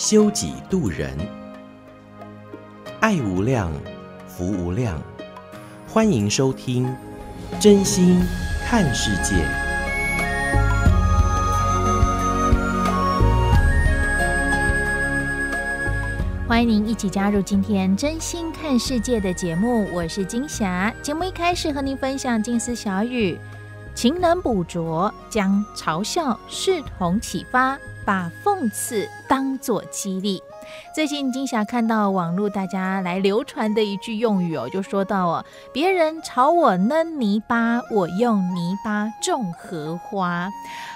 修己度人，爱无量，福无量。欢迎收听《真心看世界》。欢迎您一起加入今天《真心看世界》的节目，我是金霞。节目一开始和您分享静思小语：勤能补拙，将嘲笑视同启发。把讽刺当作激励。最近金霞看到网络大家来流传的一句用语哦，就说到哦，别人朝我扔泥巴，我用泥巴种荷花，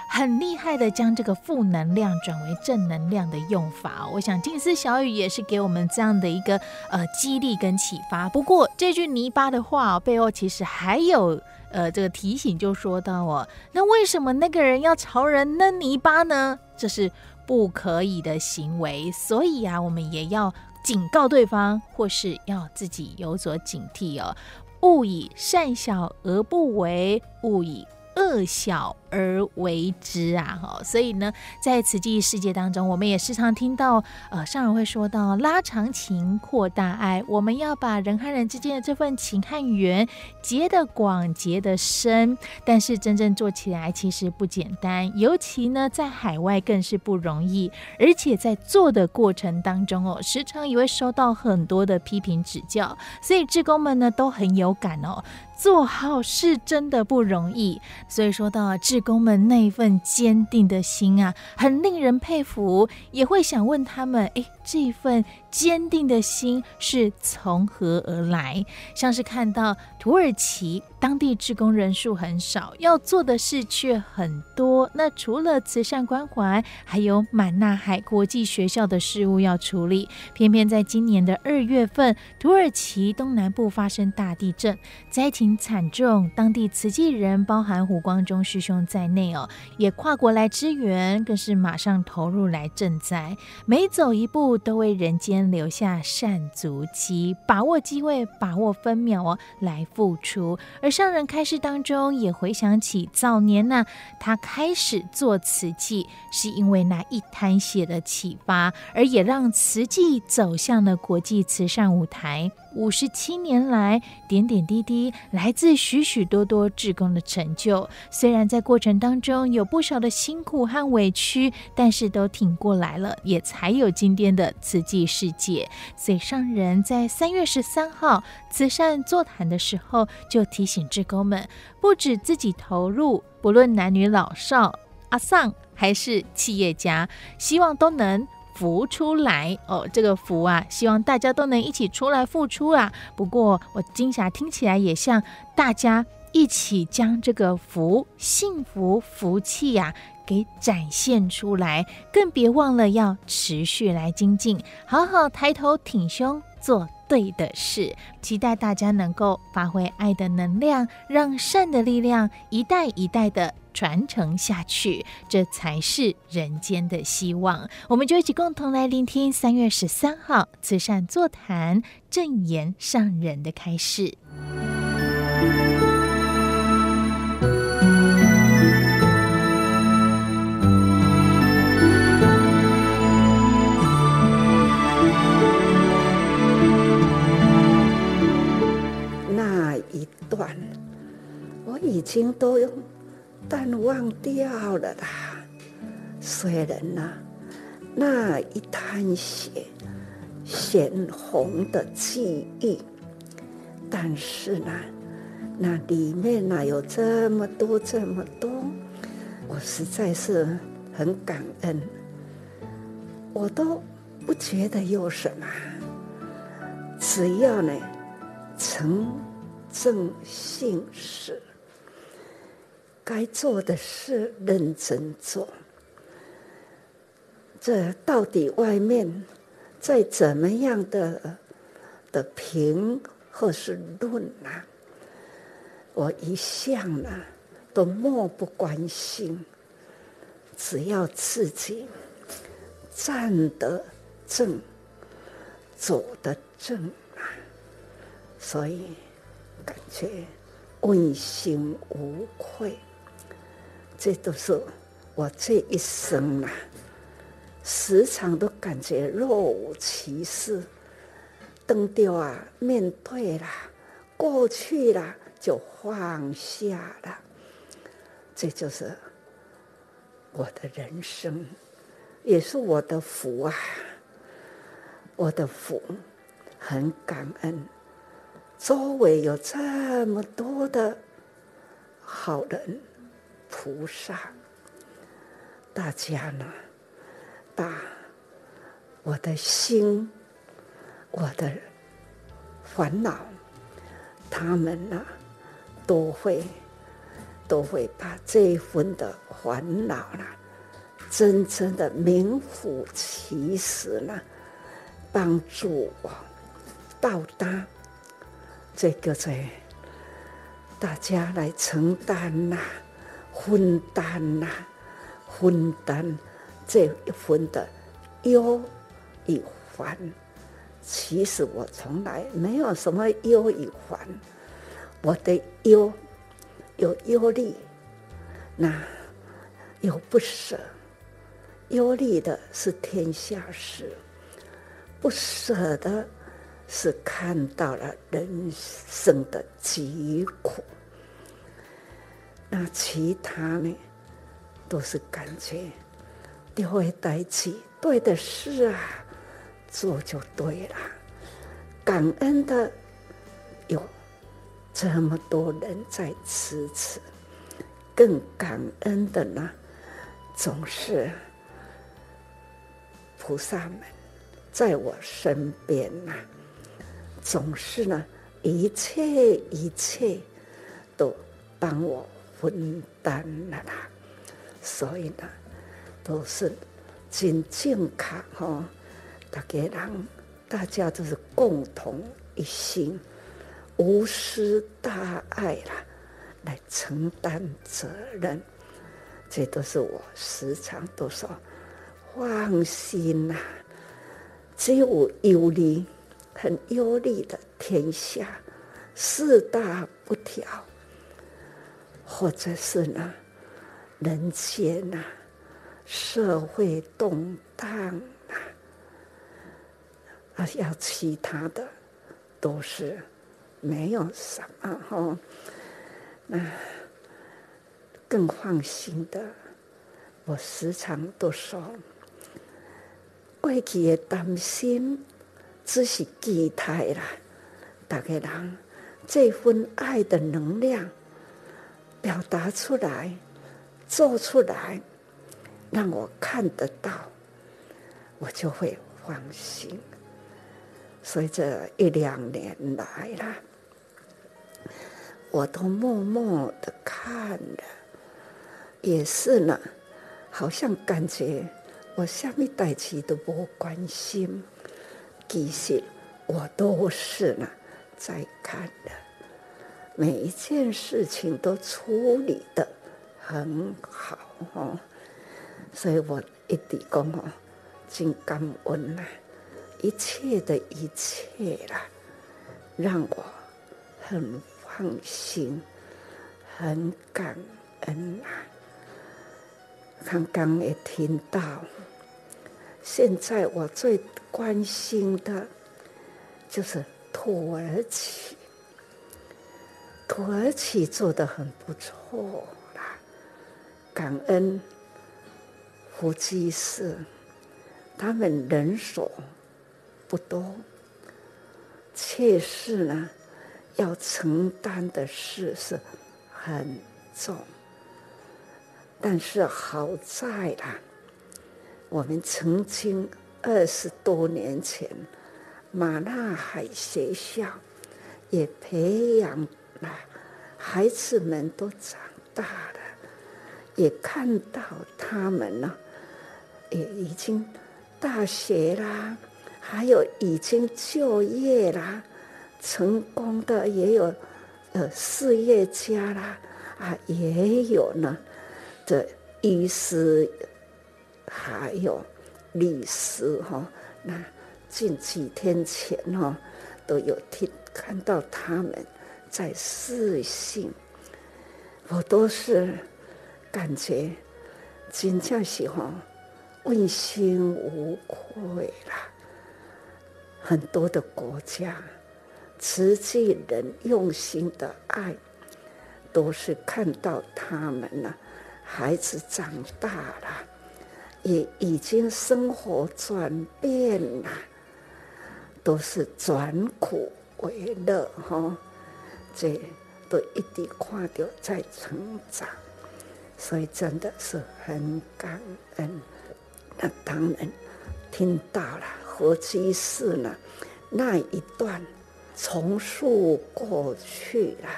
很厉害的将这个负能量转为正能量的用法。我想静思小雨也是给我们这样的一个呃激励跟启发。不过这句泥巴的话背后其实还有。呃，这个提醒就说到哦，那为什么那个人要朝人扔泥巴呢？这是不可以的行为，所以啊，我们也要警告对方，或是要自己有所警惕哦，勿以善小而不为，勿以恶小而为之啊！哈，所以呢，在慈济世界当中，我们也时常听到，呃，上人会说到拉长情，扩大爱。我们要把人和人之间的这份情和缘结得广，结得深。但是真正做起来其实不简单，尤其呢，在海外更是不容易。而且在做的过程当中哦，时常也会收到很多的批评指教，所以志工们呢都很有感哦。做好事真的不容易，所以说到志工们那一份坚定的心啊，很令人佩服，也会想问他们：诶，这份坚定的心是从何而来？像是看到土耳其当地志工人数很少，要做的事却很多。那除了慈善关怀，还有满纳海国际学校的事务要处理。偏偏在今年的二月份，土耳其东南部发生大地震，灾情惨重。当地慈济人，包含胡光中师兄在内哦，也跨国来支援，更是马上投入来赈灾。每走一步，都为人间留下善足迹，把握机会，把握分秒哦，来付出。而上人开示当中也回想起早年呢、他开始做瓷器，是因为那一滩血的启发，而也让瓷器走向了国际慈善舞台。五十七年来，点点滴滴来自许许多多志工的成就。虽然在过程当中有不少的辛苦和委屈，但是都挺过来了，也才有今天的慈济世界。所以上人在三月十三号慈善座谈的时候，就提醒志工们，不止自己投入，不论男女老少、阿桑还是企业家，希望都能。福出来。哦，这个福啊，希望大家都能一起出来付出啊。不过我金霞听起来也像大家一起将这个福、幸福、福气呀、啊、给展现出来，更别忘了要持续来精进，好好抬头挺胸。做对的事。期待大家能够发挥爱的能量，让善的力量一代一代的。传承下去，这才是人间的希望。我们就一起共同来聆听三月十三号慈善座谈正言上人的开示。断了，我已经都。淡忘掉了啦。虽然呐，那一滩血鲜红的记忆，但是呢，那里面哪有这么多这么多？我实在是很感恩，我都不觉得有什么，只要呢，诚正信实。该做的事认真做，这到底外面再怎么样的的评或是论啊，我一向呢都漠不关心，只要自己站得正，走得正啊，所以感觉问心无愧。这都是我这一生啊，时常都感觉若无其事。等掉啊，面对了，过去了，就放下了。这就是我的人生，也是我的福啊！我的福，很感恩，周围有这么多的好人、菩萨，大家呢，把我的心。我的烦恼，他们呢，都会都会把这一份的烦恼呢，真正的名副其实呢，帮助我到达这个在大家来承担呐、分担呐、分担这一分的忧与烦。其实我从来没有什么忧与烦，我的忧有忧虑，那有不舍，忧虑的是天下事，不舍的是看到了人生的疾苦，那其他呢，都是感觉都会带起对的事啊。做就对了，感恩的有这么多人在支持，更感恩的呢，总是菩萨们在我身边呐，总是呢一切一切都帮我分担了啦，所以呢都是真健康哈。大家人，大家都是共同一心，无私大爱啦，来承担责任。这都是我时常都说放心呐。只有有你，很忧虑的天下，四大不调，或者是呢，人间呐，社会动荡。啊，啊要其他的都是没有什么哈，那更放心的。我时常都说，过去的担心只是期待啦，大家人这份爱的能量表达出来，做出来，让我看得到，我就会放心。所以这一两年来啦，我都默默的看着，也是呢，好像感觉我下面代志都不关心，其实我都是呢在看的，每一件事情都处理得很好哦，所以我一直讲哦，真感恩呐。一切的一切啦，让我很放心，很感恩啊！刚刚也听到，现在我最关心的，就是土耳其，土耳其做得很不错啦，感恩胡居士，他们人手。不多，确实呢，要承担的事是很重。但是好在啦，我们曾经二十多年前，马纳海学校也培养了孩子们都长大了，也看到他们呢，也已经大学啦，还有已经就业啦，成功的也有，呃，事业家啦，啊，也有呢，的医师，还有律师哈。那近几天前哈，都有听看到他们在视讯，我都是感觉真正是哈。问心无愧啦！很多的国家，慈济人用心的爱，都是看到他们了，孩子长大了，也已经生活转变了，都是转苦为乐哈，这都一直看到在成长，所以真的是很感恩。那当然听到了何居士呢，那一段重述过去了，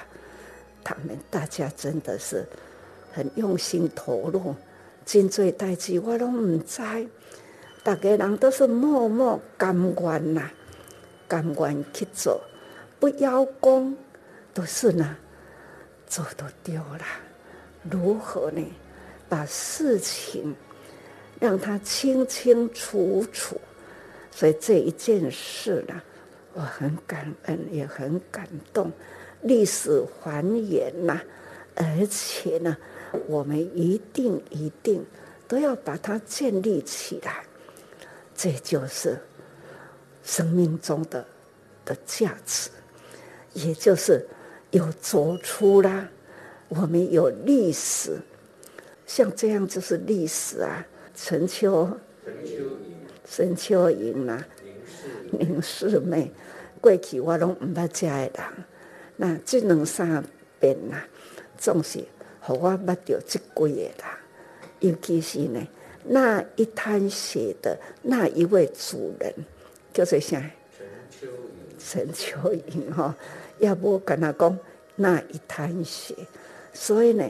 他们大家真的是很用心投入，真多代志我拢唔知，大家人都是默默甘愿呐，甘愿去做，不邀功，都是呢，做都丢了，如何呢？把事情。让他清清楚楚，所以这一件事呢，我很感恩，也很感动。历史还原呐，而且呢，我们一定一定都要把它建立起来。这就是生命中的的价值，也就是有走出啦，我们有历史，像这样就是历史啊。陈秋，陈秋莹啦，林四妹，过去我拢唔捌食的人，那这两三遍啦，总是我捌到这几个啦，尤其是呢，那一滩血的那一位主人，叫做啥？陈秋莹。陈秋莹哈，要不跟他讲那一滩血，所以呢，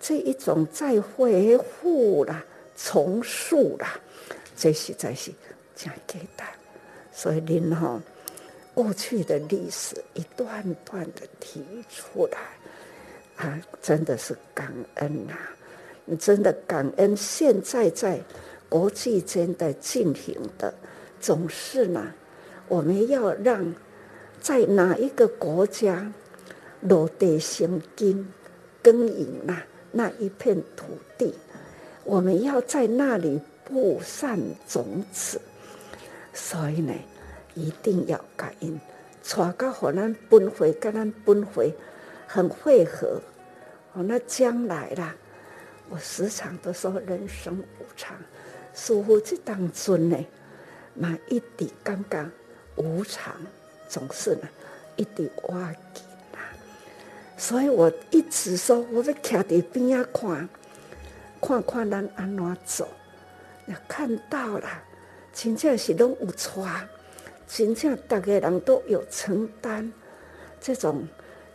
这一种再恢复啦。重塑啦，这实在是真简单。所以您哈，过去的历史一段段的提出来，啊，真的是感恩呐、啊！你真的感恩。现在在国际间的进行的，总是呢，我们要让在哪一个国家落地生根耕耘呐，那一片土地。我们要在那里布善种子，所以呢，一定要感恩。带到和咱本会跟咱本会很会合，哦，那将来啦，我时常都说人生无常，似乎这当中呢，嘛一直感觉无常，总是呢一直挖紧呐。所以我一直说，我要徛在边啊看。看看咱安怎走，也看到了，真正是拢有错，真正大家人都有承担，这种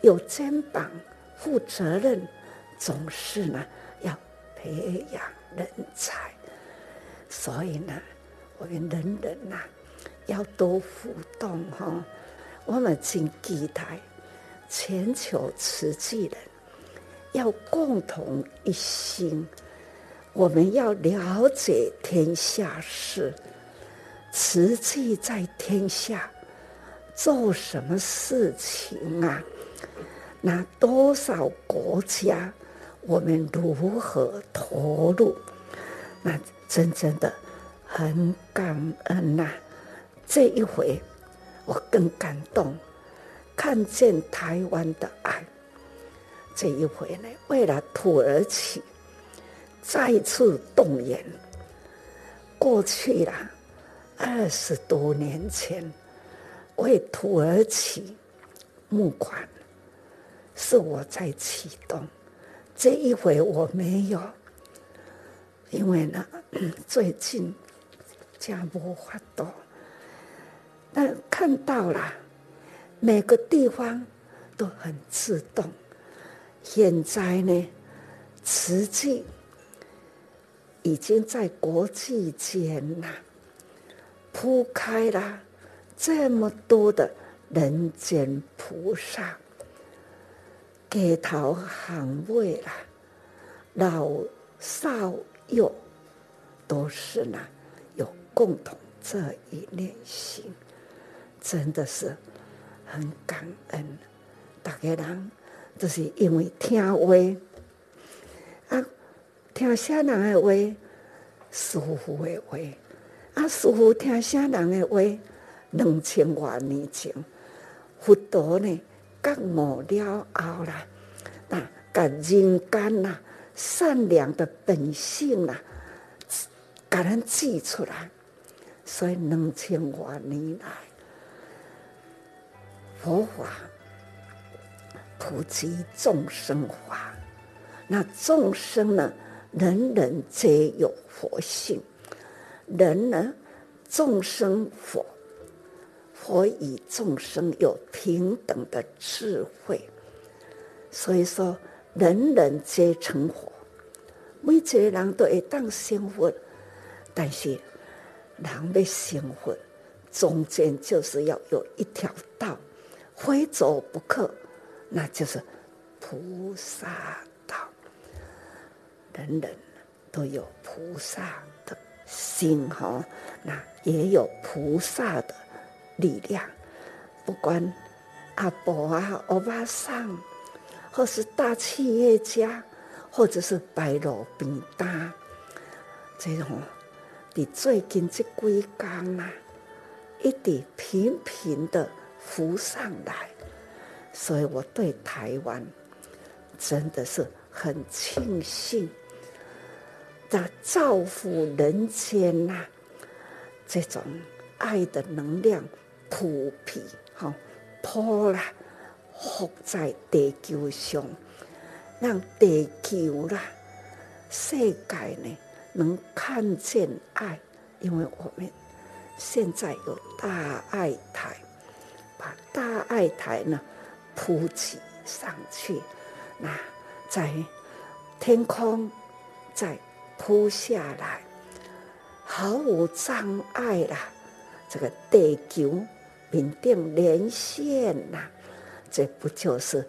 有肩膀、负责任，总是呢要培养人才。所以呢，我们人人呐要多互动哈。我们真期待全球瓷器人要共同一心。我们要了解天下事，瓷器在天下做什么事情啊？那多少国家，我们如何投入？那真正的很感恩呐、这一回我更感动，看见台湾的爱。这一回呢，为了土耳其。再次动员，过去了二十多年前，为土耳其募款，是我在启动。这一回我没有，因为呢，最近家无法多。但看到了每个地方都很自动。现在呢，慈济。已经在国际间呐铺开了这么多的人间菩萨，街头巷尾啦，老少幼都是呢有共同这一念心，真的是很感恩。大家人都是因为听话啊。听啥人的话，师父的话，啊，师父听啥人的话？两千多年前，佛陀呢，觉悟了后啦，那人间呐善良的本性呐，给人记出来，所以两千多年来，佛法普及众生法，那众生呢？人人皆有佛性，人呢，众生佛，佛与众生有平等的智慧，所以说人人皆成佛，每一个人都会当成佛，但是人要成佛，中间就是要有一条道，非走不可，那就是菩萨道。人人都有菩萨的心哈，那也有菩萨的力量。不管阿婆啊、欧巴桑，或是大企业家，或者是白路边摊，这种，你最近这几天啊，一直频频的浮上来，所以我对台湾真的是很庆幸。那造福人间呐、这种爱的能量普遍哈，破了，活在地球上，让地球啦、世界呢能看见爱，因为我们现在有大爱台，把大爱台呢铺起上去，那在天空，再。铺下来，毫无障碍啦！这个地球稳定连线呐，这不就是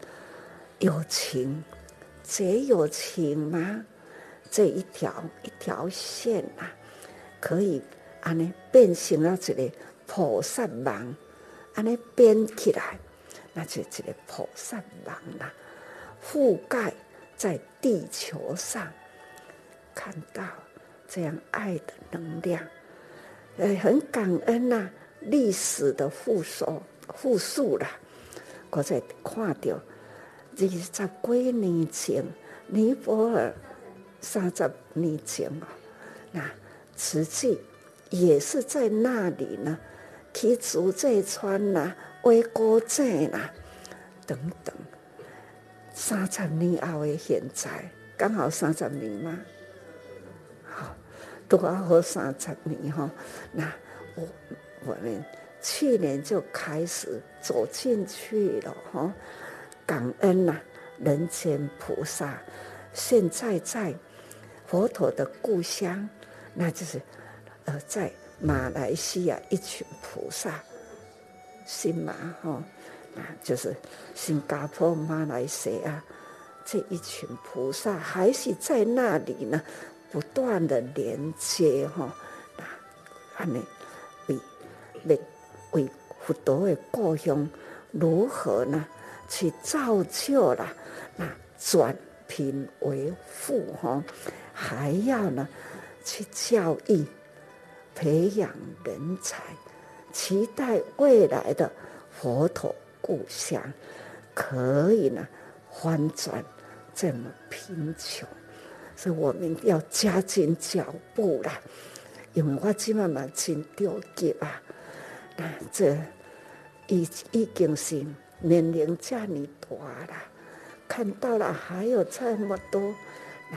友情这有情吗？这一条一条线呐，可以安尼变成了一个菩萨网，安尼编起来，那就一个菩萨网啦，覆盖在地球上。看到这样爱的能量，呃，很感恩呐、历史的复述复述啦，我在看到二十几年前，尼泊尔三十年前啊，那慈济也是在那里呢，去竹寨村呐、围古镇呐等等。三十年后的现在，刚好三十年吗？多好三十年哈，那我我们去年就开始走进去了哈，感恩呐、啊，人间菩萨，现在在佛陀的故乡，那就是呃在马来西亚一群菩萨，新马哈，那就是新加坡、马来西亚这一群菩萨还是在那里呢。不断的连接哈，那安尼为为为佛陀的故乡如何呢？去造就了那转贫为富哈，还要呢去教育培养人才，期待未来的佛陀故乡可以呢翻转这么贫穷。所以我们要加紧脚步啦，因为我今晚嘛真着急啊！这已已经是年龄这么大了，看到了还有这么多啊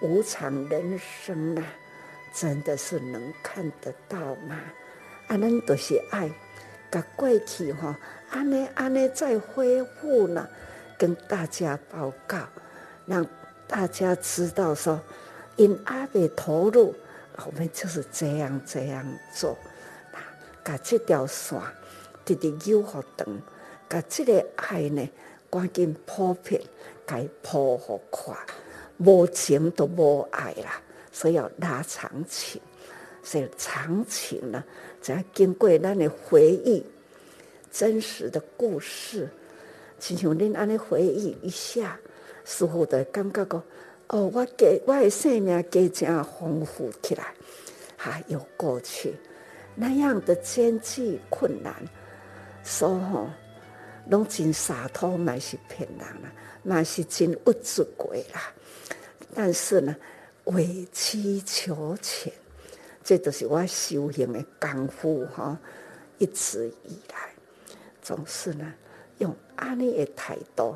无常人生啊，真的是能看得到吗？啊，咱都是爱，把过去哈，安尼安尼再恢复呢，跟大家报告，让。大家知道说，因阿未投入，我们就是这样这样做。把这条线直直扭好长，把这个爱呢赶紧铺平，该铺好快，无情都无爱啦，所以要拉长情。所以长情呢，只要经过咱的回忆，真实的故事，亲像恁安尼回忆一下，似乎的感觉讲，哦，我给我的生命加正丰富起来，还有过去那样的经济困难，说吼，拢真洒脱，嘛是骗人啦，嘛是真物质鬼啦，但是呢，委曲求全。这都是我修行的功夫哈，一直以来总是呢用安尼的态度，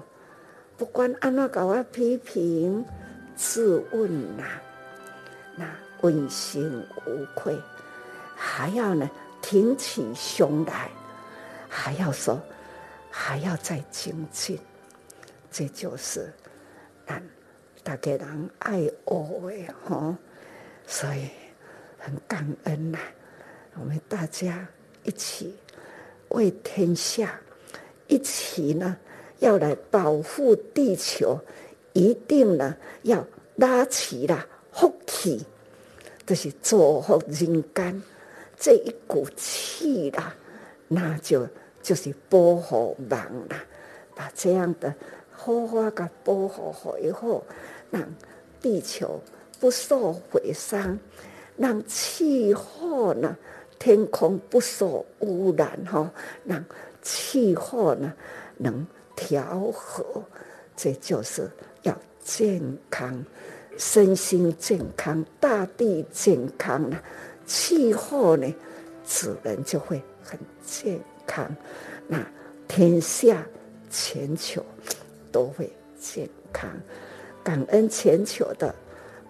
不管安怎给我批评、质问呐，那问心无愧，还要呢挺起胸来，还要说还要再精进，这就是让大家人爱我的哈，所以。很感恩呐、我们大家一起为天下，一起呢要来保护地球，一定呢要拉起了福气，就是造福人间这一股气啦，那就就是保护人啦，把这样的好好的保护好以后，让地球不受毁伤。让气候呢，天空不受污染哈，让气候呢能调和，这就是要健康，身心健康，大地健康了，气候呢自然就会很健康，那天下全球都会健康，感恩全球的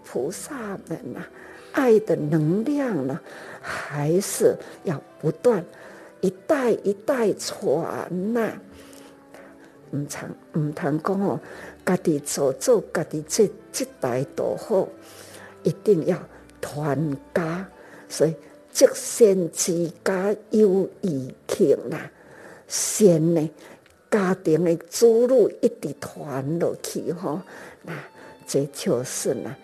菩萨们呐。爱的能量呢，还是要不断一代一代传呐。唔常唔通讲哦，家己做做家己这这代都好，一定要团结。所以积善之家有余庆啦，善呢家庭的主路一直传落去吼，那这就是呢。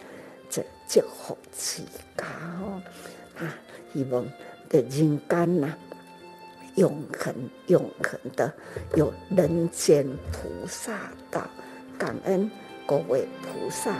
祝福之家吼，啊！希望的人间呐，永恒永恒的有人间菩萨道，感恩各位菩萨。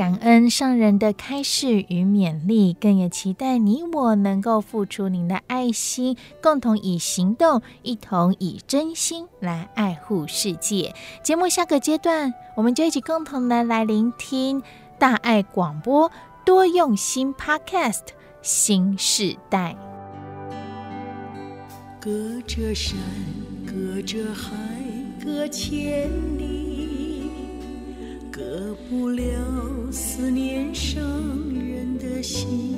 感恩上人的开示与勉励，更也期待你我能够付出您的爱心，共同以行动，一同以真心来爱护世界。节目下个阶段，我们就一起共同的来聆听大爱广播多用心 Podcast 新时代。隔着山，隔着海，隔千里。隔不了思念上人的心，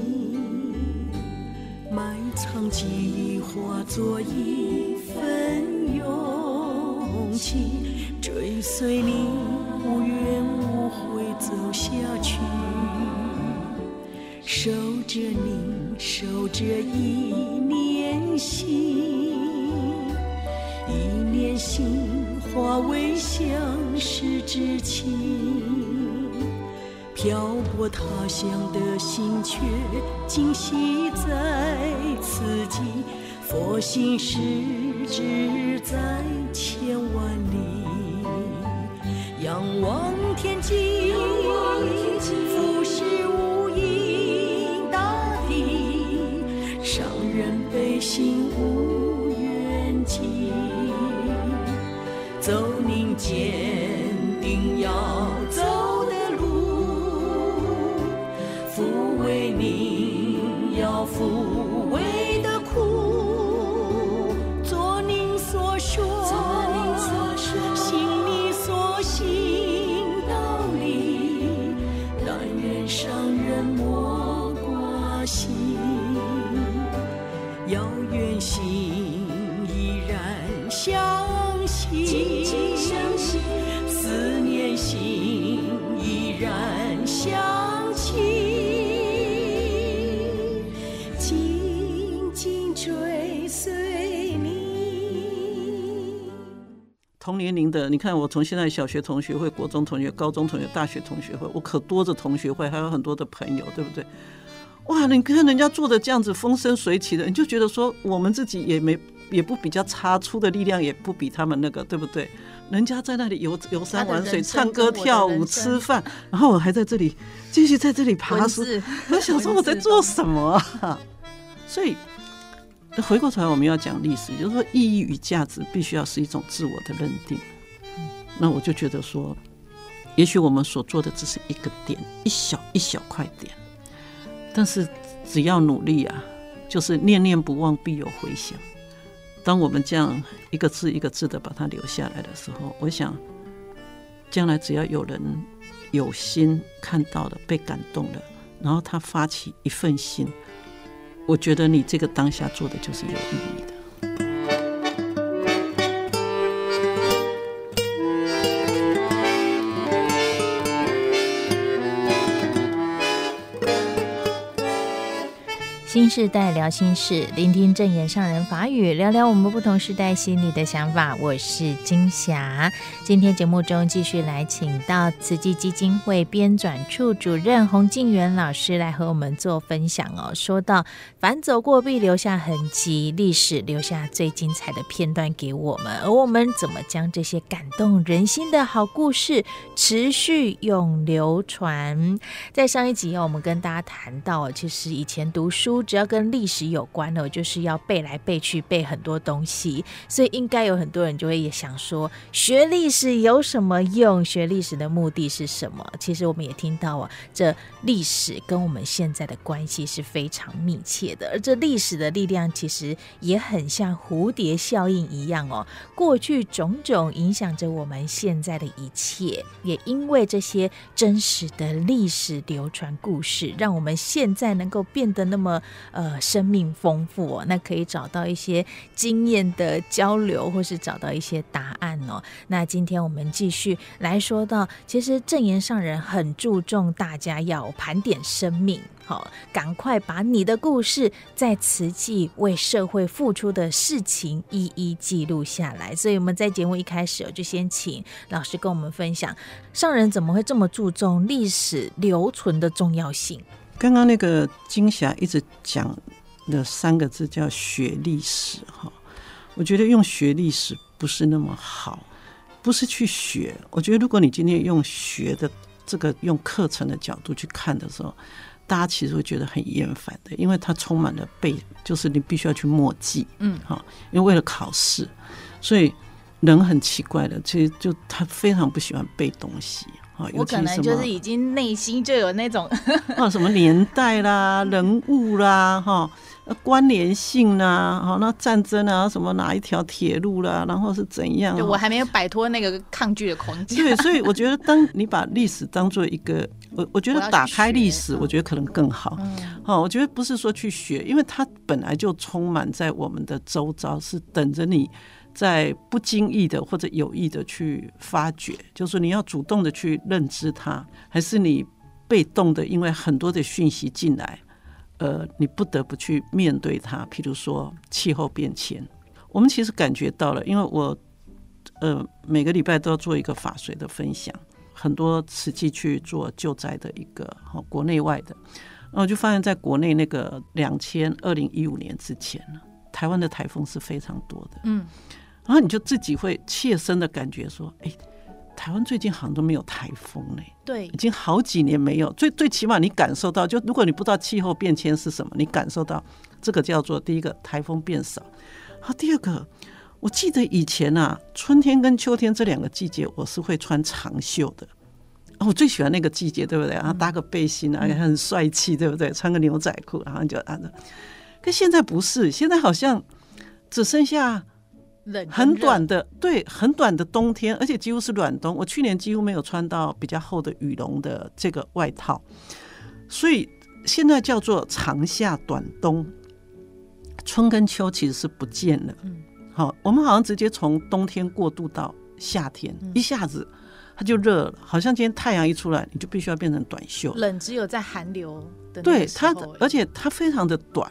埋藏记忆化作一份勇气，追随你无怨无悔走下去，守着你，守着一念心，一念心。化为相识之情，漂泊他乡的心却惊喜在此际，佛心实质在千万里。仰望天际，俯视无垠大地，伤人悲心无远近。走您坚定要走的路，抚慰您要抚同年龄的，你看我从现在小学同学会、国中同学、高中同学、大学同学会，我可多着同学会，还有很多的朋友，对不对？哇，你看人家做的这样子风生水起的，你就觉得说我们自己也没也不比较差，出的力量也不比他们那个，对不对？人家在那里游游山玩水、唱歌跳舞、吃饭，然后我还在这里继续在这里爬树。我想说我在做什么啊？所以回过头来我们要讲历史，就是说意义与价值必须要是一种自我的认定。那我就觉得说，也许我们所做的只是一个点，一小一小块点。但是只要努力啊，就是念念不忘，必有回响。当我们这样一个字一个字的把它留下来的时候，我想，将来只要有人有心看到了，被感动了，然后他发起一份心，我觉得你这个当下做的就是有意义。新时代聊心事，聆听正言上人法语，聊聊我们不同时代心里的想法。我是金霞，今天节目中继续来请到慈济基金会编纂处主任洪静元老师来和我们做分享哦。说到凡走过必留下痕迹，历史留下最精彩的片段给我们，而我们怎么将这些感动人心的好故事持续永流传？在上一集哦，我们跟大家谈到，其实以前读书。只要跟历史有关的，就是要背来背去，背很多东西，所以应该有很多人就会也想说，学历史有什么用？学历史的目的是什么？其实我们也听到啊，这历史跟我们现在的关系是非常密切的，而这历史的力量其实也很像蝴蝶效应一样哦，过去种种影响着我们现在的一切，也因为这些真实的历史流传故事，让我们现在能够变得那么。呃，生命丰富哦，那可以找到一些经验的交流，或是找到一些答案哦。那今天我们继续来说到，其实证言上人很注重大家要盘点生命，好，赶快把你的故事在慈济为社会付出的事情一一记录下来。所以我们在节目一开始我就先请老师跟我们分享，上人怎么会这么注重历史留存的重要性？刚刚那个金霞一直讲的三个字叫学历史哈，我觉得用学历史不是那么好，不是去学。我觉得如果你今天用学的这个用课程的角度去看的时候，大家其实会觉得很厌烦的，因为它充满了背，就是你必须要去默记，嗯，哈，因为为了考试，所以人很奇怪的，其实就他非常不喜欢背东西。我可能就是已经内心就有那种 啊，什么年代啦、人物啦、哈关联性啦，哈那战争啊，什么哪一条铁路啦，然后是怎样？就我还没有摆脱那个抗拒的空间。对，所以我觉得，当你把历史当做一个，我我觉得打开历史，我觉得可能更好。好，我觉得不是说去学，因为它本来就充满在我们的周遭，是等着你。在不经意的或者有意的去发掘，就是你要主动的去认知它，还是你被动的，因为很多的讯息进来，呃，你不得不去面对它。譬如说气候变迁，我们其实感觉到了，因为我呃每个礼拜都要做一个法水的分享，很多实际去做救灾的一个哈国内外的，那我就发现，在国内那个两千二零一五年之前呢，台湾的台风是非常多的，嗯。然后你就自己会切身的感觉说，哎，台湾最近好像都没有台风嘞，对，已经好几年没有。最最起码你感受到，就如果你不知道气候变迁是什么，你感受到这个叫做第一个台风变少。好，第二个，我记得以前啊，春天跟秋天这两个季节，我是会穿长袖的。哦，我最喜欢那个季节，对不对？然后搭个背心啊，很帅气，对不对？穿个牛仔裤，然后就啊，可现在不是，现在好像只剩下。很短的，对，很短的冬天，而且几乎是暖冬。我去年几乎没有穿到比较厚的羽绒的这个外套，所以现在叫做长夏短冬。春跟秋其实是不见了，好，我们好像直接从冬天过渡到夏天，一下子它就热了，好像今天太阳一出来，你就必须要变成短袖。冷只有在寒流的对它，而且它非常的短，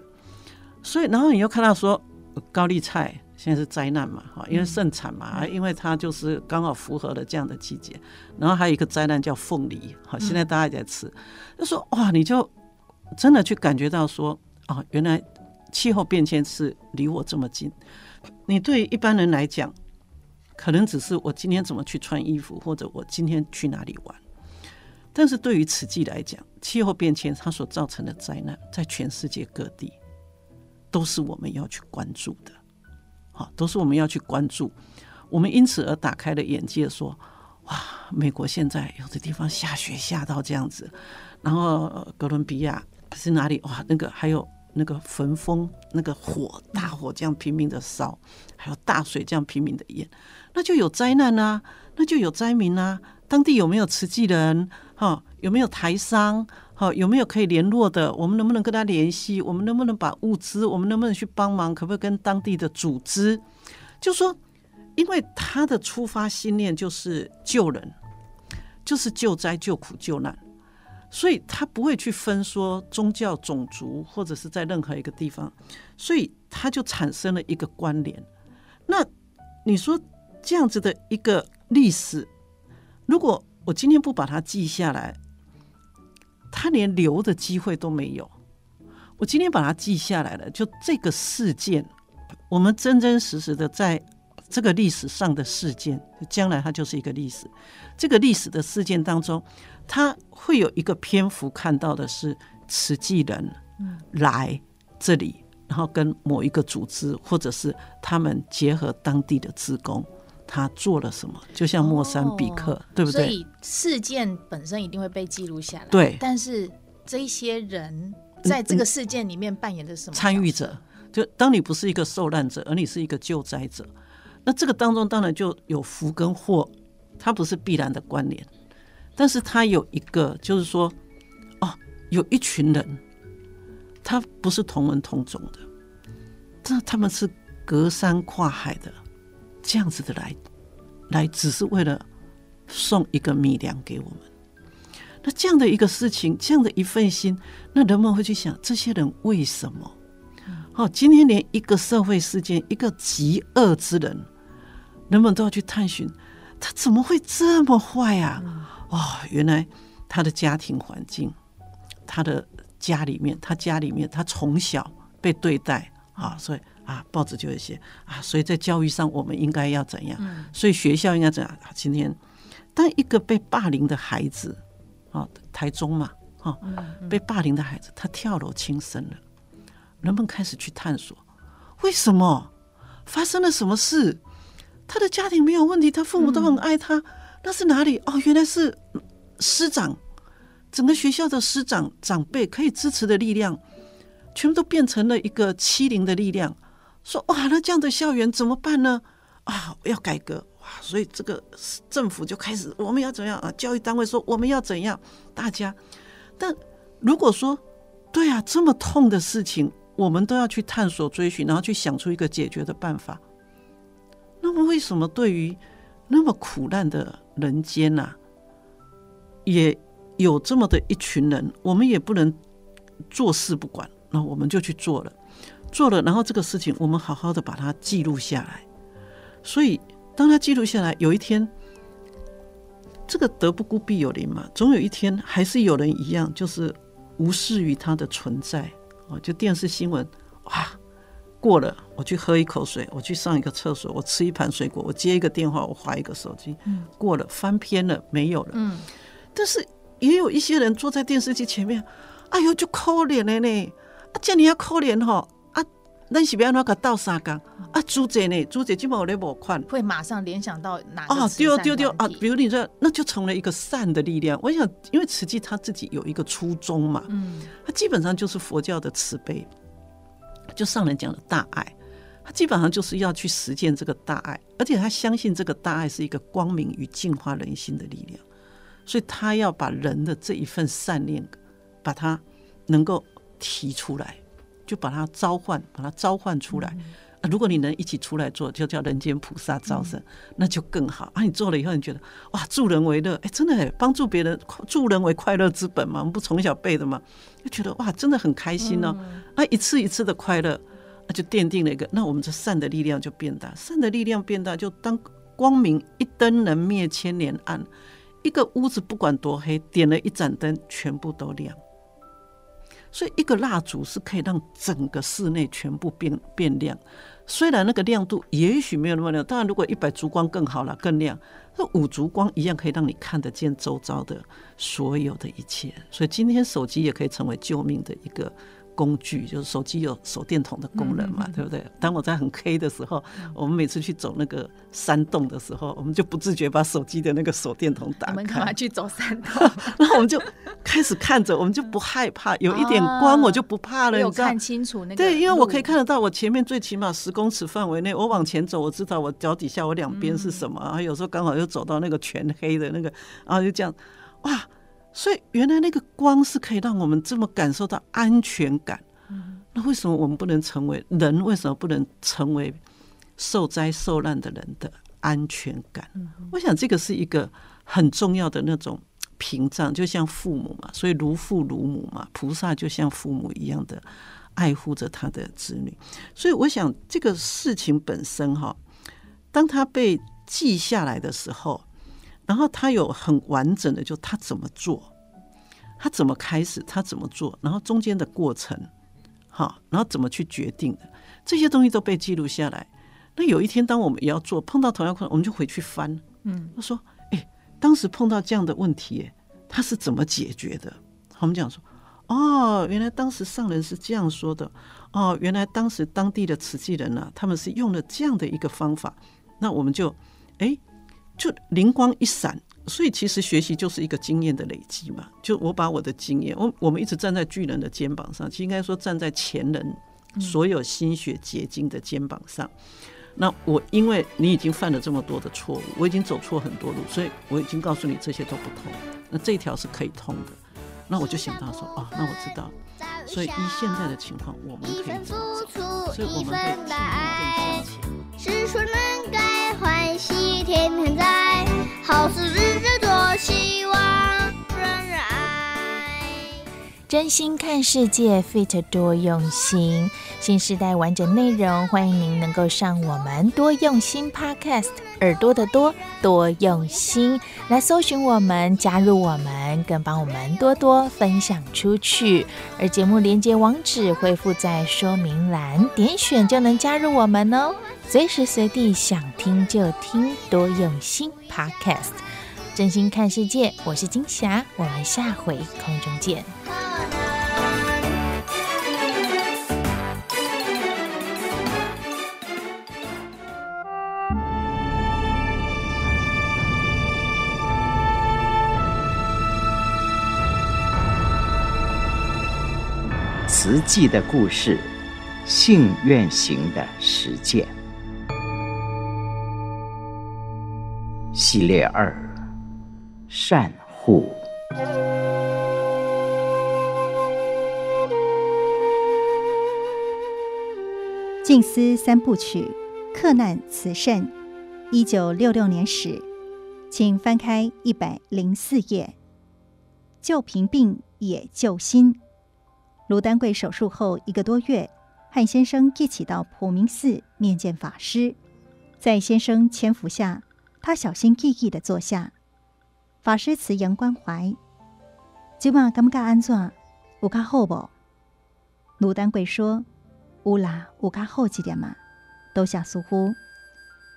所以然后你又看到说高丽菜现在是灾难嘛，哈，因为盛产嘛，因为它就是刚好符合了这样的季节。然后还有一个灾难叫凤梨，哈，现在大家也在吃，就说哇，你就真的去感觉到说，啊，原来气候变迁是离我这么近。你对一般人来讲，可能只是我今天怎么去穿衣服，或者我今天去哪里玩。但是对于此季来讲，气候变迁它所造成的灾难，在全世界各地都是我们要去关注的。好，都是我们要去关注。我们因此而打开了眼界，说：哇，美国现在有的地方下雪下到这样子，然后哥伦比亚是哪里？哇，那个还有。那个焚风，那个火，大火这样拼命的烧，还有大水这样拼命的淹，那就有灾难啊，那就有灾民啊。当地有没有慈济人？哈，有没有台商？哦，有没有可以联络的？我们能不能跟他联系？我们能不能把物资？我们能不能去帮忙？可不可以跟当地的组织？就说，因为他的出发信念就是救人，就是救灾、救苦、救难。所以他不会去分说宗教、种族，或者是在任何一个地方，所以他就产生了一个关联。那你说这样子的一个历史，如果我今天不把它记下来，他连留的机会都没有。我今天把它记下来了，就这个事件，我们真真实实的在这个历史上的事件，将来它就是一个历史。这个历史的事件当中。他会有一个篇幅看到的是慈济人来这里，然后跟某一个组织，或者是他们结合当地的职工，他做了什么？就像莫桑比克，哦、对不对？所以事件本身一定会被记录下来。对，但是这一些人在这个事件里面扮演的什么参与者？就当你不是一个受难者，而你是一个救灾者，那这个当中当然就有福跟祸，它不是必然的关联。但是他有一个，就是说，哦，有一群人，他不是同文同种的，这他们是隔山跨海的，这样子的来，来只是为了送一个米粮给我们。那这样的一个事情，这样的一份心，那人们会去想，这些人为什么？哦，今天连一个社会事件，一个极恶之人，人们都要去探寻，他怎么会这么坏啊？哦，原来他的家庭环境，他的家里面，他家里面，他从小被对待啊，所以啊，报纸就会写啊，所以在教育上我们应该要怎样？所以学校应该怎样？今天，当一个被霸凌的孩子啊，台中嘛，哈，被霸凌的孩子，他跳楼轻生了，人们开始去探索，为什么发生了什么事？他的家庭没有问题，他父母都很爱他。那是哪里？哦，原来是师长，整个学校的师长长辈可以支持的力量，全部都变成了一个欺凌的力量。说哇，那这样的校园怎么办呢？啊，要改革哇！所以这个政府就开始，我们要怎样啊？教育单位说我们要怎样？大家，但如果说对啊，这么痛的事情，我们都要去探索追寻，然后去想出一个解决的办法。那么为什么对于那么苦难的人间呐，也有这么的一群人，我们也不能坐视不管，那我们就去做了，做了，然后这个事情我们好好的把它记录下来。所以，当他记录下来，有一天，这个德不孤必有邻嘛，总有一天还是有人一样，就是无视于它的存在哦，就电视新闻，哇！过了，我去喝一口水，我去上一个厕所，我吃一盘水果，我接一个电话，我划一个手机，过了，翻篇了，没有了。嗯，但是也有一些人坐在电视机前面，哎呦，就抠脸了呢。啊，这你要抠脸哈啊，那是不要那个倒沙缸啊，猪仔呢？猪仔基本上我冇款，会马上联想到哪？啊，丢丢丢啊！比如你说，那就成了一个善的力量。我想，因为慈济他自己有一个初衷嘛，嗯，他基本上就是佛教的慈悲。就上人讲的大爱，他基本上就是要去实践这个大爱，而且他相信这个大爱是一个光明与净化人心的力量，所以他要把人的这一份善念，把它能够提出来，就把它召唤，把它召唤出来，如果你能一起出来做，就叫人间菩萨招生，那就更好啊！你做了以后，你觉得哇，助人为乐，哎，真的哎，帮助别人，助人为快乐之本嘛，我们不从小背的嘛，就觉得哇，真的很开心哦。啊，一次一次的快乐，那就奠定了一个，那我们这善的力量就变大，善的力量变大，就当光明一灯能灭千年暗，一个屋子不管多黑，点了一盏灯，全部都亮。所以，一个蜡烛是可以让整个室内全部变变亮。虽然那个亮度也许没有那么亮，当然如果一百烛光更好了，更亮。那五烛光一样可以让你看得见周遭的所有的一切。所以，今天手机也可以成为救命的一个。工具就是手机有手电筒的功能嘛，对不对？当我在很黑的时候，我们每次去走那个山洞的时候，我们就不自觉把手机的那个手电筒打开。我们干嘛去走山洞？然后我们就开始看着，我们就不害怕，有一点光我就不怕了。有看清楚那个？对，因为我可以看得到我前面最起码十公尺范围内，我往前走，我知道我脚底下我两边是什么。然后有时候刚好又走到那个全黑的那个，然后就这样，哇！所以原来那个光是可以让我们这么感受到安全感。那为什么我们不能成为人？为什么不能成为受灾受难的人的安全感？我想这个是一个很重要的那种屏障，就像父母嘛，所以如父如母嘛，菩萨就像父母一样的爱护着他的子女。所以我想这个事情本身哈，当他被记下来的时候。然后他有很完整的，就他怎么做，他怎么开始，他怎么做，然后中间的过程，好，然后怎么去决定的，这些东西都被记录下来。那有一天，当我们也要做，碰到同样困难，我们就回去翻。嗯，他说：“哎，当时碰到这样的问题，他是怎么解决的？”我们讲说：“哦，原来当时上人是这样说的。哦，原来当时当地的慈济人呢，他们是用了这样的一个方法。那我们就，哎。”就灵光一闪，所以其实学习就是一个经验的累积嘛。就我把我的经验，我我们一直站在巨人的肩膀上，其实应该说站在前人所有心血结晶的肩膀上。那我因为你已经犯了这么多的错误，我已经走错很多路，所以我已经告诉你这些都不通。那这条是可以通的。那我就想到说，哦，那我知道。所以依现在的情况，我们可以怎么做？所以我们会进步更向前。天天在，好事日日多，希望人人爱。真心看世界，Fit 多用心。新时代完整内容，欢迎您能够上我们多用心 Podcast，耳朵的多，多用心来搜寻我们，加入我们，更帮我们多多分享出去。而节目连接网址会附在说明栏，点选就能加入我们哦。随时随地想听就听，多用心 Podcast，真心看世界。我是金霞，我们下回空中见。慈济的故事，信愿行的实践。系列二：善护。静思三部曲，克难慈善，一九六六年始，请翻开一百零四页。救贫病也救心。卢丹桂手术后一个多月，和先生一起到普明寺面见法师，在先生搀扶下。他小心翼翼地坐下，法师慈颜关怀：“今晚感觉安怎？有较好不？”卢丹桂说：“有啦，有较好一点嘛。”都下疏忽。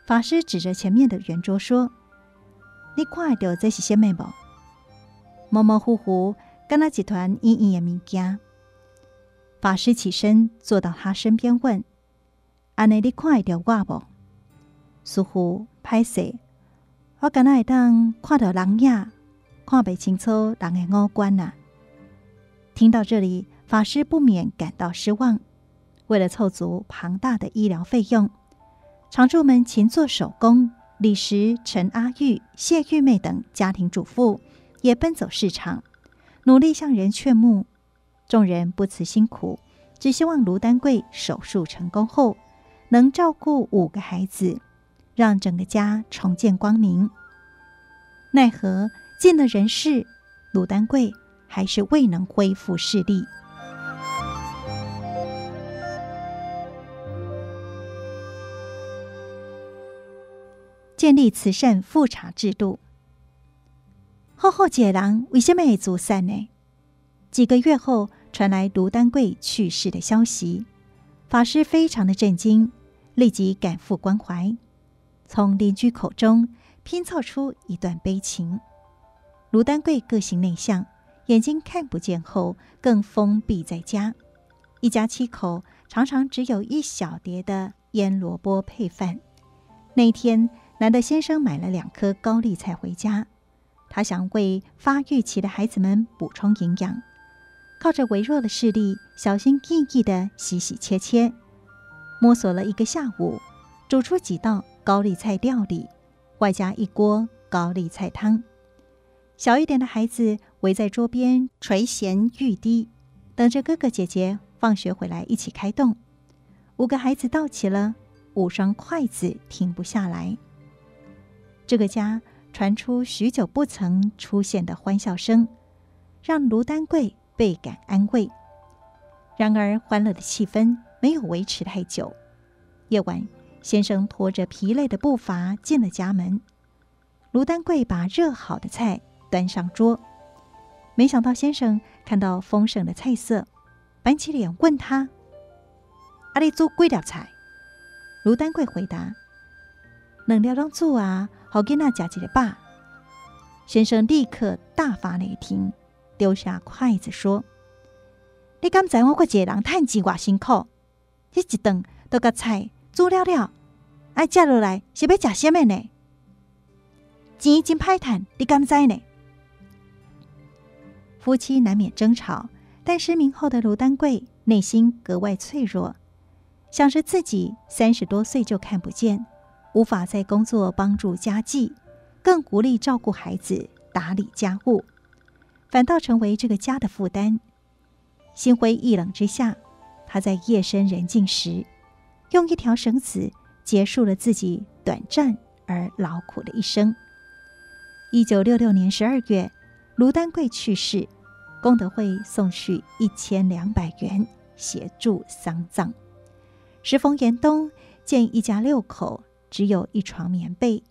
法师指着前面的圆桌说：“你看到这是什么不？模模糊糊，敢那几团硬硬的物件。”法师起身坐到他身边问：“安尼你看到我不？”似乎拍谢。我敢那会当看到人影，看不清楚人的五官呐、啊。听到这里，法师不免感到失望。为了凑足庞大的医疗费用，常住们勤做手工，李石、陈阿玉、谢玉妹等家庭主妇也奔走市场，努力向人劝募。众人不辞辛苦，只希望卢丹桂手术成功后，能照顾五个孩子，让整个家重见光明。奈何尽了人事，卢丹桂还是未能恢复视力。建立慈善复查制度。厚厚解囊为什么会自杀呢？几个月后传来卢丹贵去世的消息，法师非常的震惊，立即赶赴关怀，从邻居口中拼凑出一段悲情。卢丹贵个性内向，眼睛看不见后更封闭在家，一家七口常常只有一小碟的腌萝卜配饭。那天。男的先生买了两颗高丽菜回家，他想为发育期的孩子们补充营养，靠着微弱的视力，小心翼翼地洗洗切切，摸索了一个下午，煮出几道高丽菜料理，外加一锅高丽菜汤。小一点的孩子围在桌边垂涎欲滴，等着哥哥姐姐放学回来一起开动。五个孩子到齐了，五双筷子停不下来。这个家传出许久不曾出现的欢笑声，让卢丹桂倍感安慰。然而，欢乐的气氛没有维持太久。夜晚，先生拖着疲累的步伐进了家门。卢丹贵把热好的菜端上桌，没想到先生看到丰盛的菜色，板起脸问他：“阿里做贵了菜？”卢丹贵回答：“能料当做啊。”好给那家的爸先生立刻大发雷霆，丢下筷子说：“你敢知我个一个人叹钱偌辛苦？你一顿都个菜煮了了，爱接落来是要吃什么呢？钱真歹赚，你敢知呢？”夫妻难免争吵，但失明后的卢丹桂内心格外脆弱，想着自己三十多岁就看不见。无法在工作帮助家计，更无力照顾孩子、打理家务，反倒成为这个家的负担。心灰意冷之下，他在夜深人静时，用一条绳子结束了自己短暂而劳苦的一生。一九六六年十二月，卢丹贵去世，功德会送去一千两百元协助丧葬。时逢严冬，见一家六口。只有一床棉被，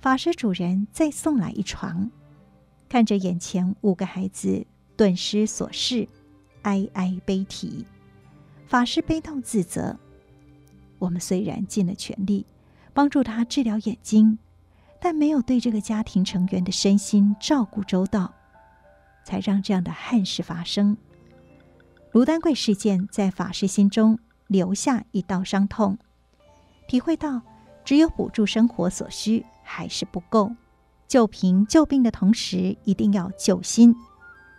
法师主人再送来一床，看着眼前五个孩子顿失所事，哀哀悲啼。法师悲痛自责：我们虽然尽了全力帮助他治疗眼睛，但没有对这个家庭成员的身心照顾周到，才让这样的憾事发生。卢丹贵事件在法师心中留下一道伤痛，体会到。只有补助生活所需还是不够，救贫救病的同时，一定要救心。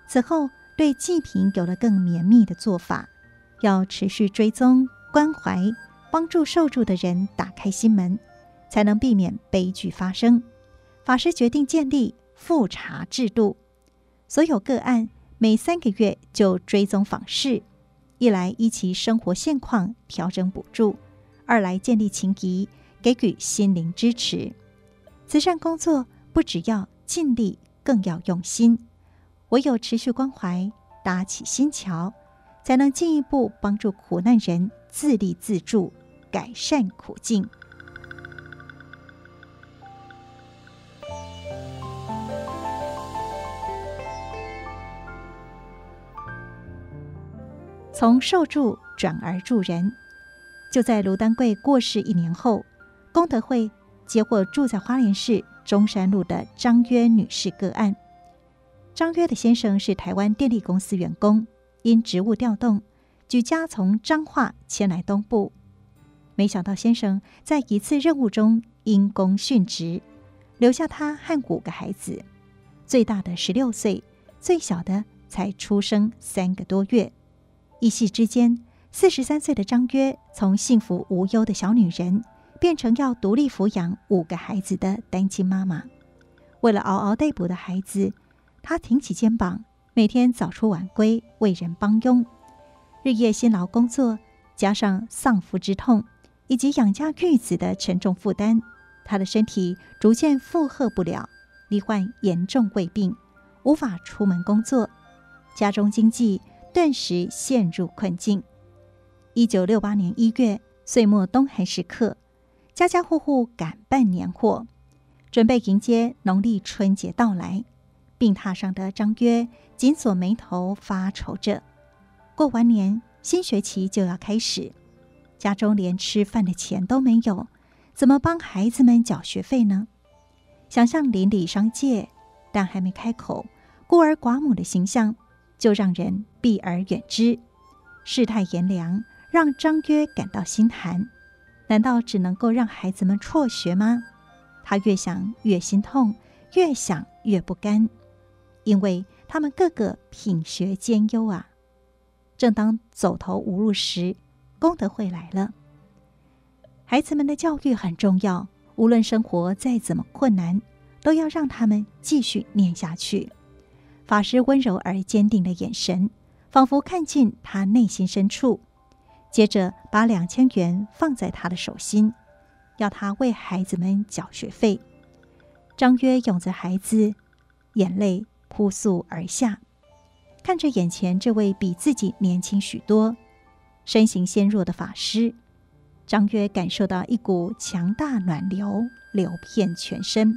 此后，对济贫有了更绵密的做法，要持续追踪关怀，帮助受助的人打开心门，才能避免悲剧发生。法师决定建立复查制度，所有个案每三个月就追踪访视，一来依其生活现况调整补助，二来建立情谊。给予心灵支持，慈善工作不只要尽力，更要用心。唯有持续关怀，搭起心桥，才能进一步帮助苦难人自立自助，改善苦境。从受助转而助人，就在卢丹桂过世一年后。功德会接获住在花莲市中山路的张约女士个案。张约的先生是台湾电力公司员工，因职务调动，举家从彰化迁来东部。没想到先生在一次任务中因公殉职，留下他和五个孩子，最大的十六岁，最小的才出生三个多月。一夕之间，四十三岁的张约从幸福无忧的小女人。变成要独立抚养五个孩子的单亲妈妈，为了嗷嗷待哺的孩子，她挺起肩膀，每天早出晚归，为人帮佣，日夜辛劳工作，加上丧夫之痛，以及养家育子的沉重负担，她的身体逐渐负荷不了，罹患严重胃病，无法出门工作，家中经济顿时陷入困境。一九六八年一月，岁末冬寒时刻，家家户户赶办年货，准备迎接农历春节到来。病榻上的张约紧锁眉头，发愁着。过完年，新学期就要开始。家中连吃饭的钱都没有，怎么帮孩子们缴学费呢？想向邻里商借，但还没开口，孤儿寡母的形象就让人避而远之。世态炎凉，让张约感到心寒。难道只能够让孩子们辍学吗？他越想越心痛，越想越不甘，因为他们个个品学兼优啊！正当走投无路时，功德会来了，孩子们的教育很重要，无论生活再怎么困难，都要让他们继续念下去。法师温柔而坚定的眼神，仿佛看进他内心深处，接着把两千元放在他的手心，要他为孩子们缴学费。张约拥着孩子，眼泪扑簌而下，看着眼前这位比自己年轻许多。身形纤弱的法师张约感受到一股强大暖流流遍全身。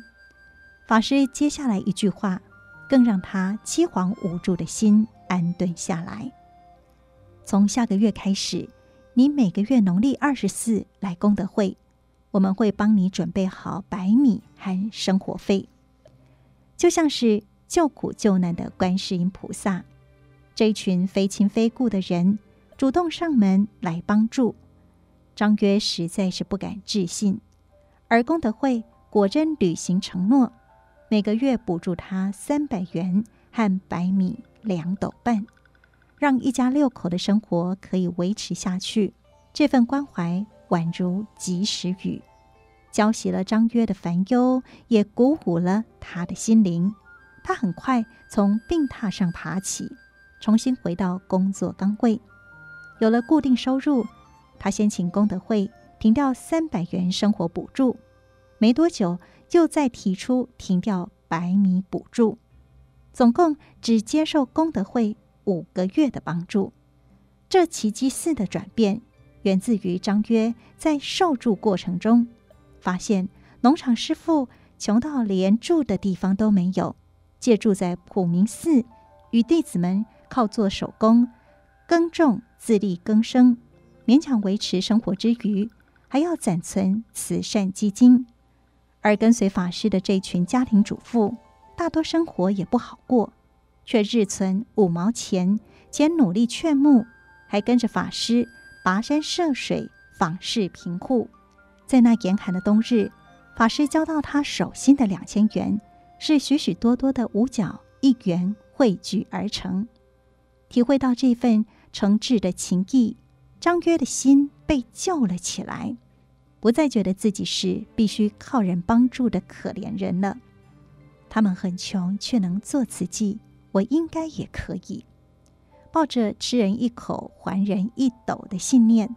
法师接下来一句话，更让他凄惶无助的心安顿下来。从下个月开始，你每个月农历二十四来功德会，我们会帮你准备好白米和生活费，就像是救苦救难的观世音菩萨。这一群非亲非故的人。主动上门来帮助，张约实在是不敢置信，而功德会果真履行承诺，每个月补助他三百元和白米两斗半，让一家六口的生活可以维持下去。这份关怀宛如及时雨，浇熄了张约的烦忧，也鼓舞了他的心灵。他很快从病榻上爬起，重新回到工作岗位。有了固定收入，他先请功德会停掉三百元生活补助，没多久又再提出停掉白米补助，总共只接受功德会五个月的帮助。这奇迹似的转变，源自于张约在受助过程中发现，农场师傅穷到连住的地方都没有，借住在普明寺，与弟子们靠做手工。耕种，自力更生，勉强维持生活之余，还要攒存慈善基金。而跟随法师的这群家庭主妇，大多生活也不好过，却日存五毛钱，且努力劝募，还跟着法师跋山涉水访视贫户。在那严寒的冬日，法师交到他手心的两千元，是许许多多的五角一元汇聚而成。体会到这份。诚挚的情谊，张约的心被救了起来，不再觉得自己是必须靠人帮助的可怜人了。他们很穷，却能做慈济，我应该也可以。抱着吃人一口，还人一斗的信念，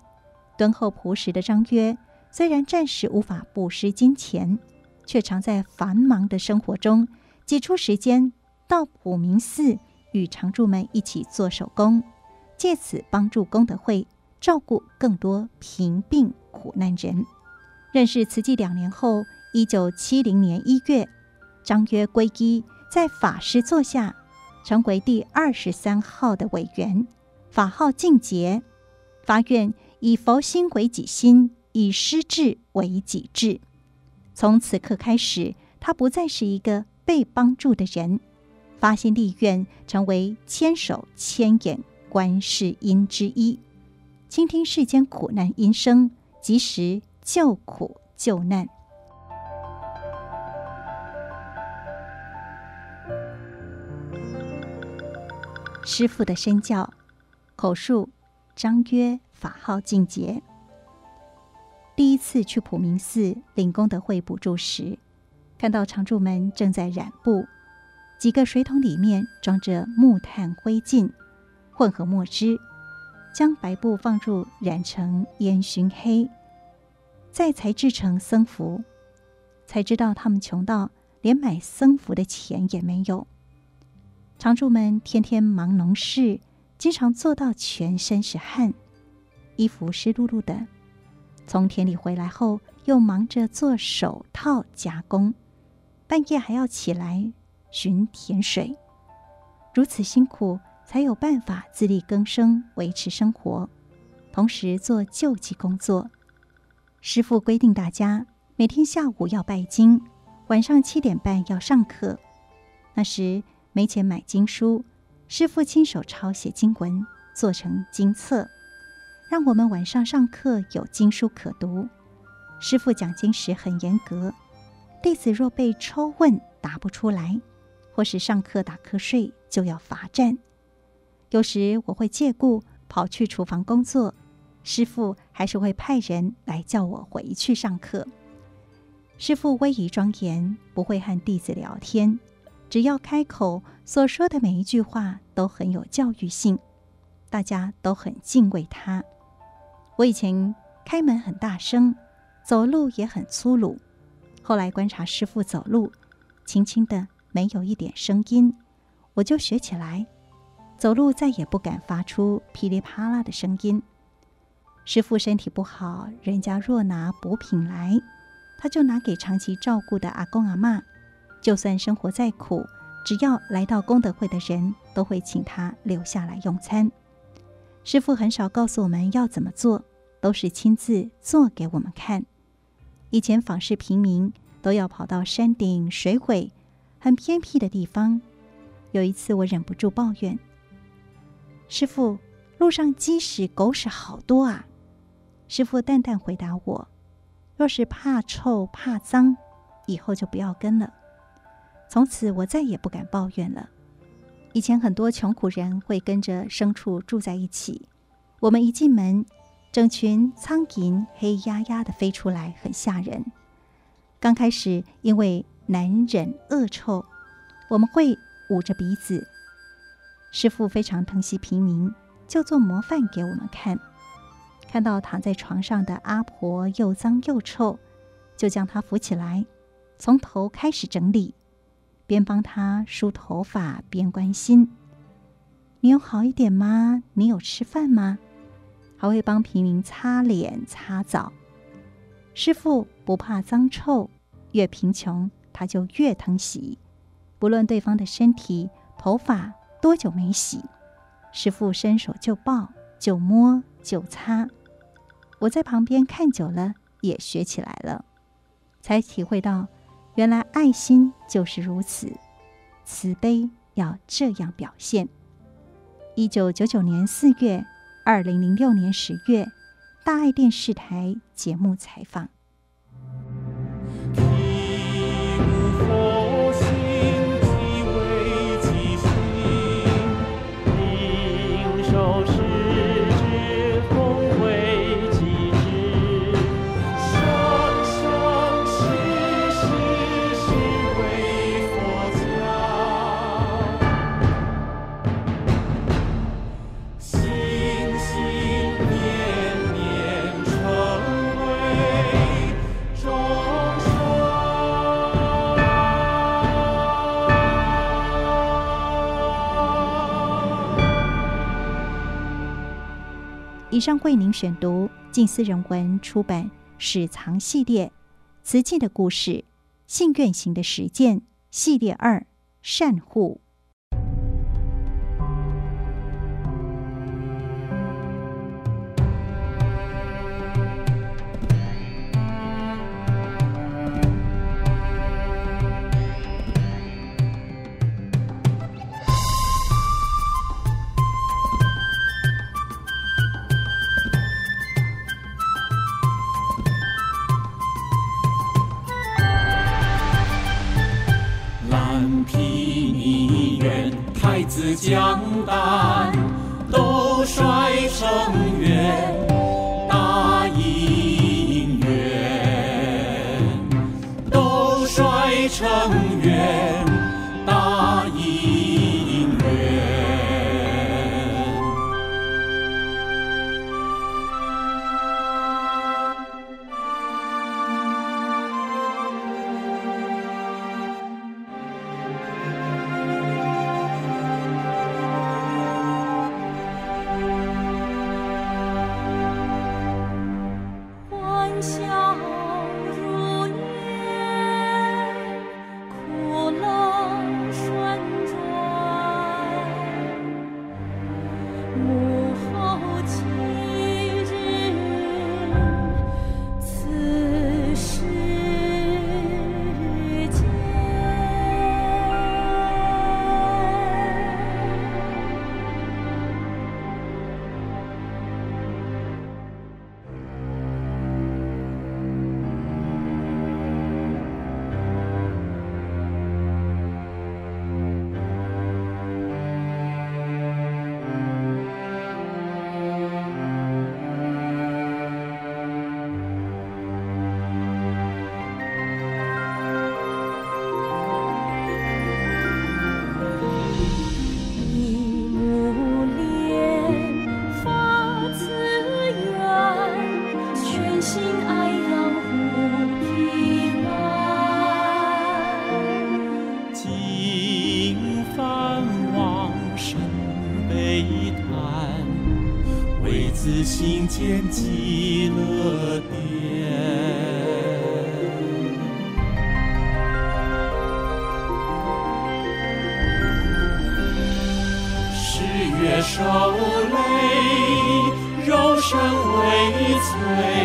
敦厚朴实的张约，虽然暂时无法布施金钱，却常在繁忙的生活中挤出时间到普明寺与常住们一起做手工。借此帮助功德会照顾更多贫病苦难人。认识慈济两年后，一九七零年一月，张约皈依，在法师座下，成为第二十三号的委员，法号净洁，发愿以佛心为己心，以师智为己智。从此刻开始，他不再是一个被帮助的人，发心立愿成为千手千眼。观世音之一，倾听世间苦难音声，及时救苦救难。师父的身教，口述张约，法号净洁。第一次去普明寺领功德会补助时，看到常住们正在染布，几个水桶里面装着木炭灰烬。混合墨汁，将白布放入染成烟熏黑，再才制成僧服，才知道他们穷到连买僧服的钱也没有。常住们天天忙农事，经常做到全身是汗，衣服湿漉漉的。从田里回来后，又忙着做手套加工，半夜还要起来寻田水。如此辛苦，才有办法自力更生，维持生活，同时做救济工作。师傅规定大家每天下午要拜经，晚上七点半要上课。那时没钱买经书，师父亲手抄写经文，做成经册，让我们晚上上课有经书可读。师父讲经时很严格，弟子若被抽问答不出来，或是上课打瞌睡，就要罚站。有时我会借故跑去厨房工作。师傅还是会派人来叫我回去上课。师父威仪庄严，不会和弟子聊天，只要开口所说的每一句话都很有教育性，大家都很敬畏他。我以前开门很大声，走路也很粗鲁，后来观察师父走路，轻轻的，没有一点声音，我就学起来，走路再也不敢发出噼里啪啦的声音。师父身体不好，人家若拿补品来，他就拿给长期照顾的阿公阿嬷。就算生活再苦，只要来到功德会的人，都会请他留下来用餐。师父很少告诉我们要怎么做，都是亲自做给我们看。以前访视平民，都要跑到山顶、水尾、很偏僻的地方。有一次，我忍不住抱怨：“师父，路上鸡屎狗屎好多啊！”师父淡淡回答我：“若是怕臭怕脏，以后就不要跟了。”从此我再也不敢抱怨了。以前很多穷苦人会跟着牲畜住在一起，我们一进门，整群苍蝇黑压压的飞出来，很吓人。刚开始因为难忍恶臭，我们会捂着鼻子。师父非常疼惜平民，就做模范给我们看。看到躺在床上的阿婆又脏又臭，就将她扶起来，从头开始整理，边帮他梳头发边关心：“你有好一点吗？你有吃饭吗？”还会帮平民擦脸擦澡。师傅不怕脏臭，越贫穷他就越疼惜，不论对方的身体头发多久没洗，师傅伸手就抱就摸就擦。我在旁边看久了，也学起来了，才体会到，原来爱心就是如此，慈悲要这样表现。一九九九年四月，二零零六年十月，大爱电视台节目采访。上为您选读近思人文出版《史藏系列》瓷器的故事，信愿行的实践系列二善护。江丹为子心间极乐殿十月守泪柔声微脆